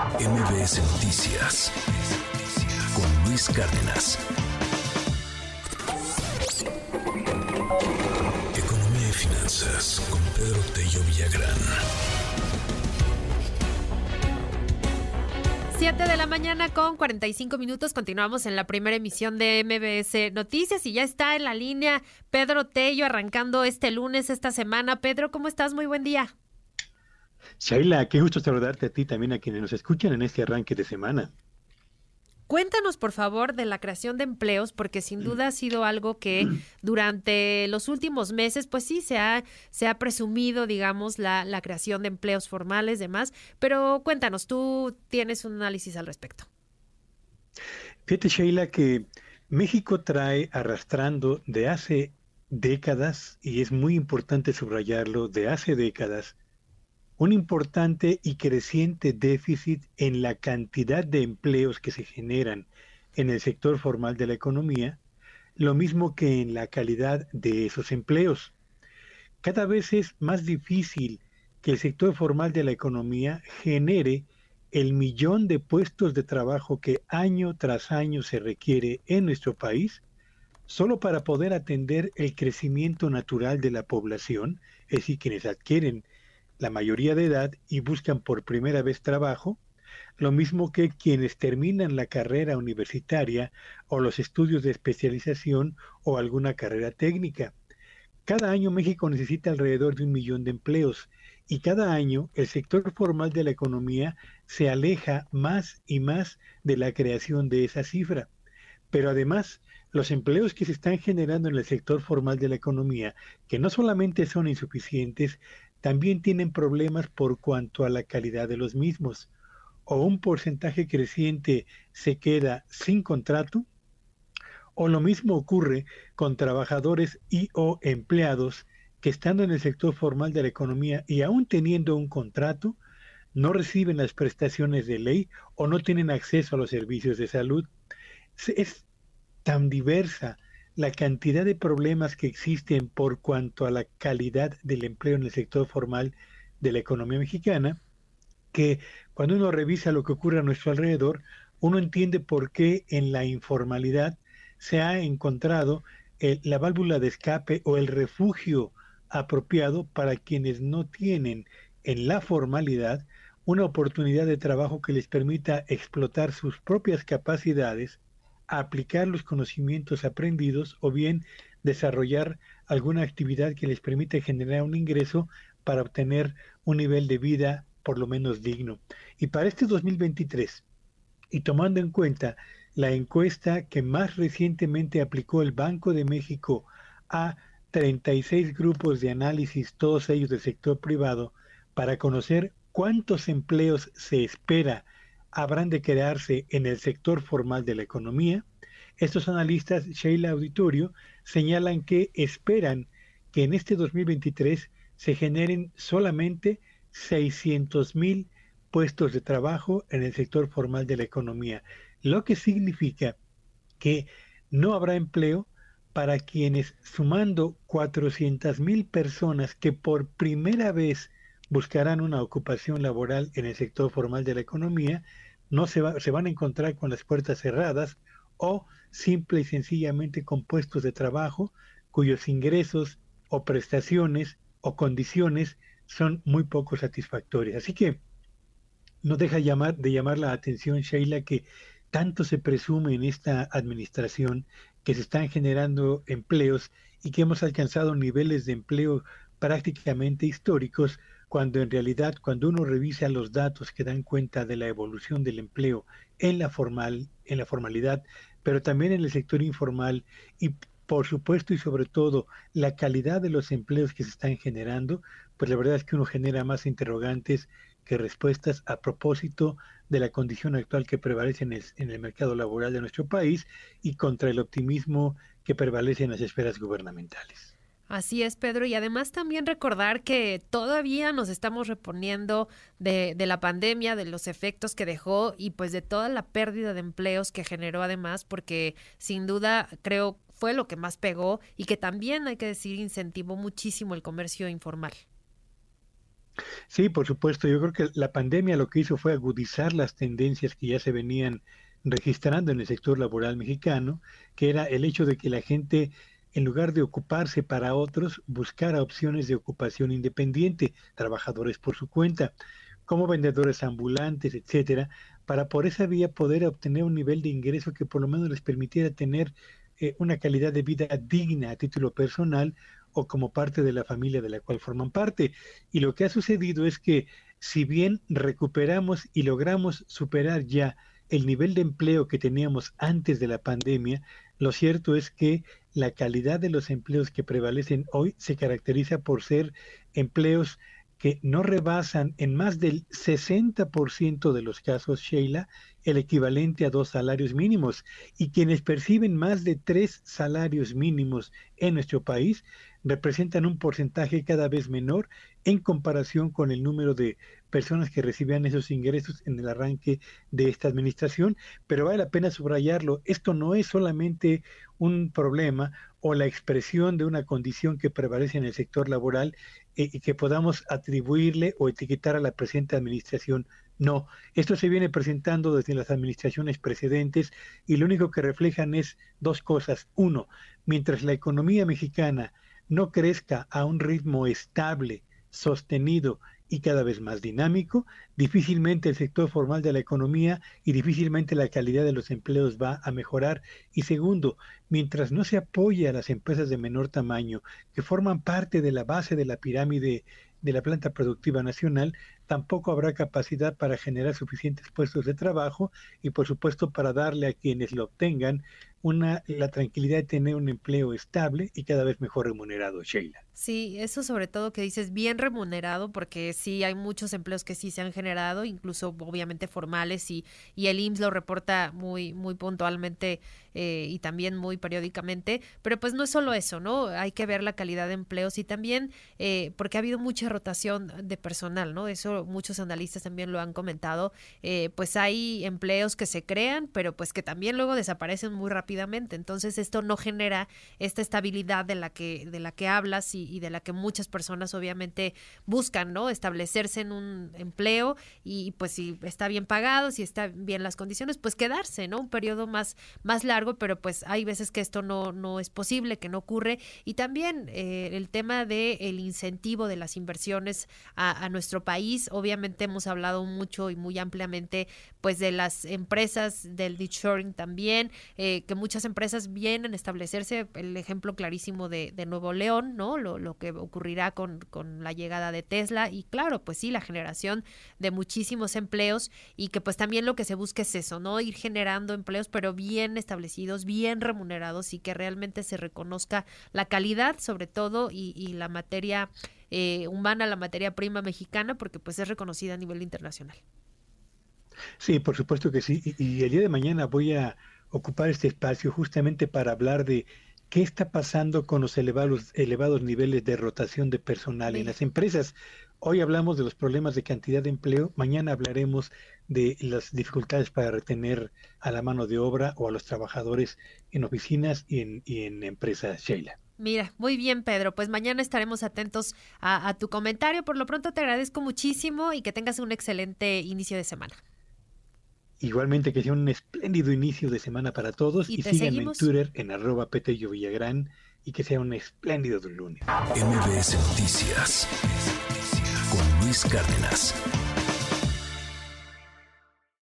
MBS Noticias con Luis Cárdenas. Economía y finanzas con Pedro Tello Villagrán. 7 de la mañana con 45 minutos. Continuamos en la primera emisión de MBS Noticias y ya está en la línea Pedro Tello arrancando este lunes, esta semana. Pedro, ¿cómo estás? Muy buen día. Shaila, qué gusto saludarte a ti también a quienes nos escuchan en este arranque de semana. Cuéntanos, por favor, de la creación de empleos, porque sin duda ha sido algo que durante los últimos meses, pues sí, se ha, se ha presumido, digamos, la, la creación de empleos formales, demás. Pero cuéntanos, tú tienes un análisis al respecto. Fíjate, Sheila, que México trae arrastrando de hace décadas, y es muy importante subrayarlo, de hace décadas, un importante y creciente déficit en la cantidad de empleos que se generan en el sector formal de la economía, lo mismo que en la calidad de esos empleos. Cada vez es más difícil que el sector formal de la economía genere el millón de puestos de trabajo que año tras año se requiere en nuestro país, solo para poder atender el crecimiento natural de la población, es decir, quienes adquieren la mayoría de edad y buscan por primera vez trabajo, lo mismo que quienes terminan la carrera universitaria o los estudios de especialización o alguna carrera técnica. Cada año México necesita alrededor de un millón de empleos y cada año el sector formal de la economía se aleja más y más de la creación de esa cifra. Pero además, los empleos que se están generando en el sector formal de la economía, que no solamente son insuficientes, también tienen problemas por cuanto a la calidad de los mismos. O un porcentaje creciente se queda sin contrato, o lo mismo ocurre con trabajadores y o empleados que estando en el sector formal de la economía y aún teniendo un contrato, no reciben las prestaciones de ley o no tienen acceso a los servicios de salud. Es tan diversa la cantidad de problemas que existen por cuanto a la calidad del empleo en el sector formal de la economía mexicana, que cuando uno revisa lo que ocurre a nuestro alrededor, uno entiende por qué en la informalidad se ha encontrado la válvula de escape o el refugio apropiado para quienes no tienen en la formalidad una oportunidad de trabajo que les permita explotar sus propias capacidades aplicar los conocimientos aprendidos o bien desarrollar alguna actividad que les permite generar un ingreso para obtener un nivel de vida por lo menos digno. Y para este 2023, y tomando en cuenta la encuesta que más recientemente aplicó el Banco de México a 36 grupos de análisis, todos ellos del sector privado, para conocer cuántos empleos se espera habrán de crearse en el sector formal de la economía. Estos analistas, Sheila Auditorio, señalan que esperan que en este 2023 se generen solamente 600 mil puestos de trabajo en el sector formal de la economía, lo que significa que no habrá empleo para quienes, sumando 400 mil personas que por primera vez buscarán una ocupación laboral en el sector formal de la economía, no se, se van a encontrar con las puertas cerradas o simple y sencillamente con puestos de trabajo cuyos ingresos o prestaciones o condiciones son muy poco satisfactorias. Así que no deja llamar, de llamar la atención, Sheila, que tanto se presume en esta administración que se están generando empleos y que hemos alcanzado niveles de empleo prácticamente históricos, cuando en realidad cuando uno revisa los datos que dan cuenta de la evolución del empleo en la formal, en la formalidad, pero también en el sector informal y por supuesto y sobre todo la calidad de los empleos que se están generando, pues la verdad es que uno genera más interrogantes que respuestas a propósito de la condición actual que prevalece en el, en el mercado laboral de nuestro país y contra el optimismo que prevalece en las esferas gubernamentales. Así es, Pedro. Y además también recordar que todavía nos estamos reponiendo de, de, la pandemia, de los efectos que dejó y pues de toda la pérdida de empleos que generó además, porque sin duda creo fue lo que más pegó y que también hay que decir incentivó muchísimo el comercio informal. Sí, por supuesto. Yo creo que la pandemia lo que hizo fue agudizar las tendencias que ya se venían registrando en el sector laboral mexicano, que era el hecho de que la gente, en lugar de ocuparse para otros, buscara opciones de ocupación independiente, trabajadores por su cuenta, como vendedores ambulantes, etcétera, para por esa vía poder obtener un nivel de ingreso que por lo menos les permitiera tener eh, una calidad de vida digna a título personal o como parte de la familia de la cual forman parte. Y lo que ha sucedido es que si bien recuperamos y logramos superar ya el nivel de empleo que teníamos antes de la pandemia, lo cierto es que la calidad de los empleos que prevalecen hoy se caracteriza por ser empleos que no rebasan en más del 60% de los casos, Sheila, el equivalente a dos salarios mínimos. Y quienes perciben más de tres salarios mínimos en nuestro país representan un porcentaje cada vez menor en comparación con el número de personas que recibían esos ingresos en el arranque de esta administración, pero vale la pena subrayarlo, esto no es solamente un problema o la expresión de una condición que prevalece en el sector laboral eh, y que podamos atribuirle o etiquetar a la presente administración. No, esto se viene presentando desde las administraciones precedentes y lo único que reflejan es dos cosas. Uno, mientras la economía mexicana no crezca a un ritmo estable, sostenido y cada vez más dinámico, difícilmente el sector formal de la economía y difícilmente la calidad de los empleos va a mejorar. Y segundo, mientras no se apoye a las empresas de menor tamaño, que forman parte de la base de la pirámide de la planta productiva nacional, tampoco habrá capacidad para generar suficientes puestos de trabajo y por supuesto para darle a quienes lo obtengan una, la tranquilidad de tener un empleo estable y cada vez mejor remunerado, Sheila. Sí, eso sobre todo que dices bien remunerado, porque sí hay muchos empleos que sí se han generado, incluso obviamente formales, y, y el IMSS lo reporta muy, muy puntualmente eh, y también muy periódicamente, pero pues no es solo eso, ¿no? Hay que ver la calidad de empleos y también eh, porque ha habido mucha rotación de personal, ¿no? Eso muchos analistas también lo han comentado, eh, pues hay empleos que se crean, pero pues que también luego desaparecen muy rápidamente, entonces esto no genera esta estabilidad de la que, de la que hablas y, de la que muchas personas obviamente buscan, ¿no? Establecerse en un empleo y pues si está bien pagado, si está bien las condiciones, pues quedarse, ¿no? Un periodo más, más largo, pero pues hay veces que esto no, no es posible, que no ocurre. Y también eh, el tema del el incentivo de las inversiones a, nuestro país, obviamente hemos hablado mucho y muy ampliamente pues de las empresas del shoring también, eh, que muchas empresas vienen a establecerse, el ejemplo clarísimo de, Nuevo León, ¿no? Lo, lo que ocurrirá con, con, la llegada de Tesla y claro, pues sí, la generación de muchísimos empleos y que pues también lo que se busca es eso, ¿no? Ir generando empleos pero bien establecidos, bien remunerados y que realmente se reconozca la calidad sobre todo y, y la materia eh, humana, la materia prima mexicana, porque pues es reconocida a nivel internacional. Sí, por supuesto que sí. Y, y el día de mañana voy a ocupar este espacio justamente para hablar de ¿Qué está pasando con los elevados, elevados niveles de rotación de personal en las empresas? Hoy hablamos de los problemas de cantidad de empleo, mañana hablaremos de las dificultades para retener a la mano de obra o a los trabajadores en oficinas y en, y en empresas, Sheila. Mira, muy bien, Pedro. Pues mañana estaremos atentos a, a tu comentario. Por lo pronto te agradezco muchísimo y que tengas un excelente inicio de semana. Igualmente que sea un espléndido inicio de semana para todos y, y síganme en Twitter en arroba Petello Villagrán y que sea un espléndido lunes. MBS Noticias con Luis Cárdenas.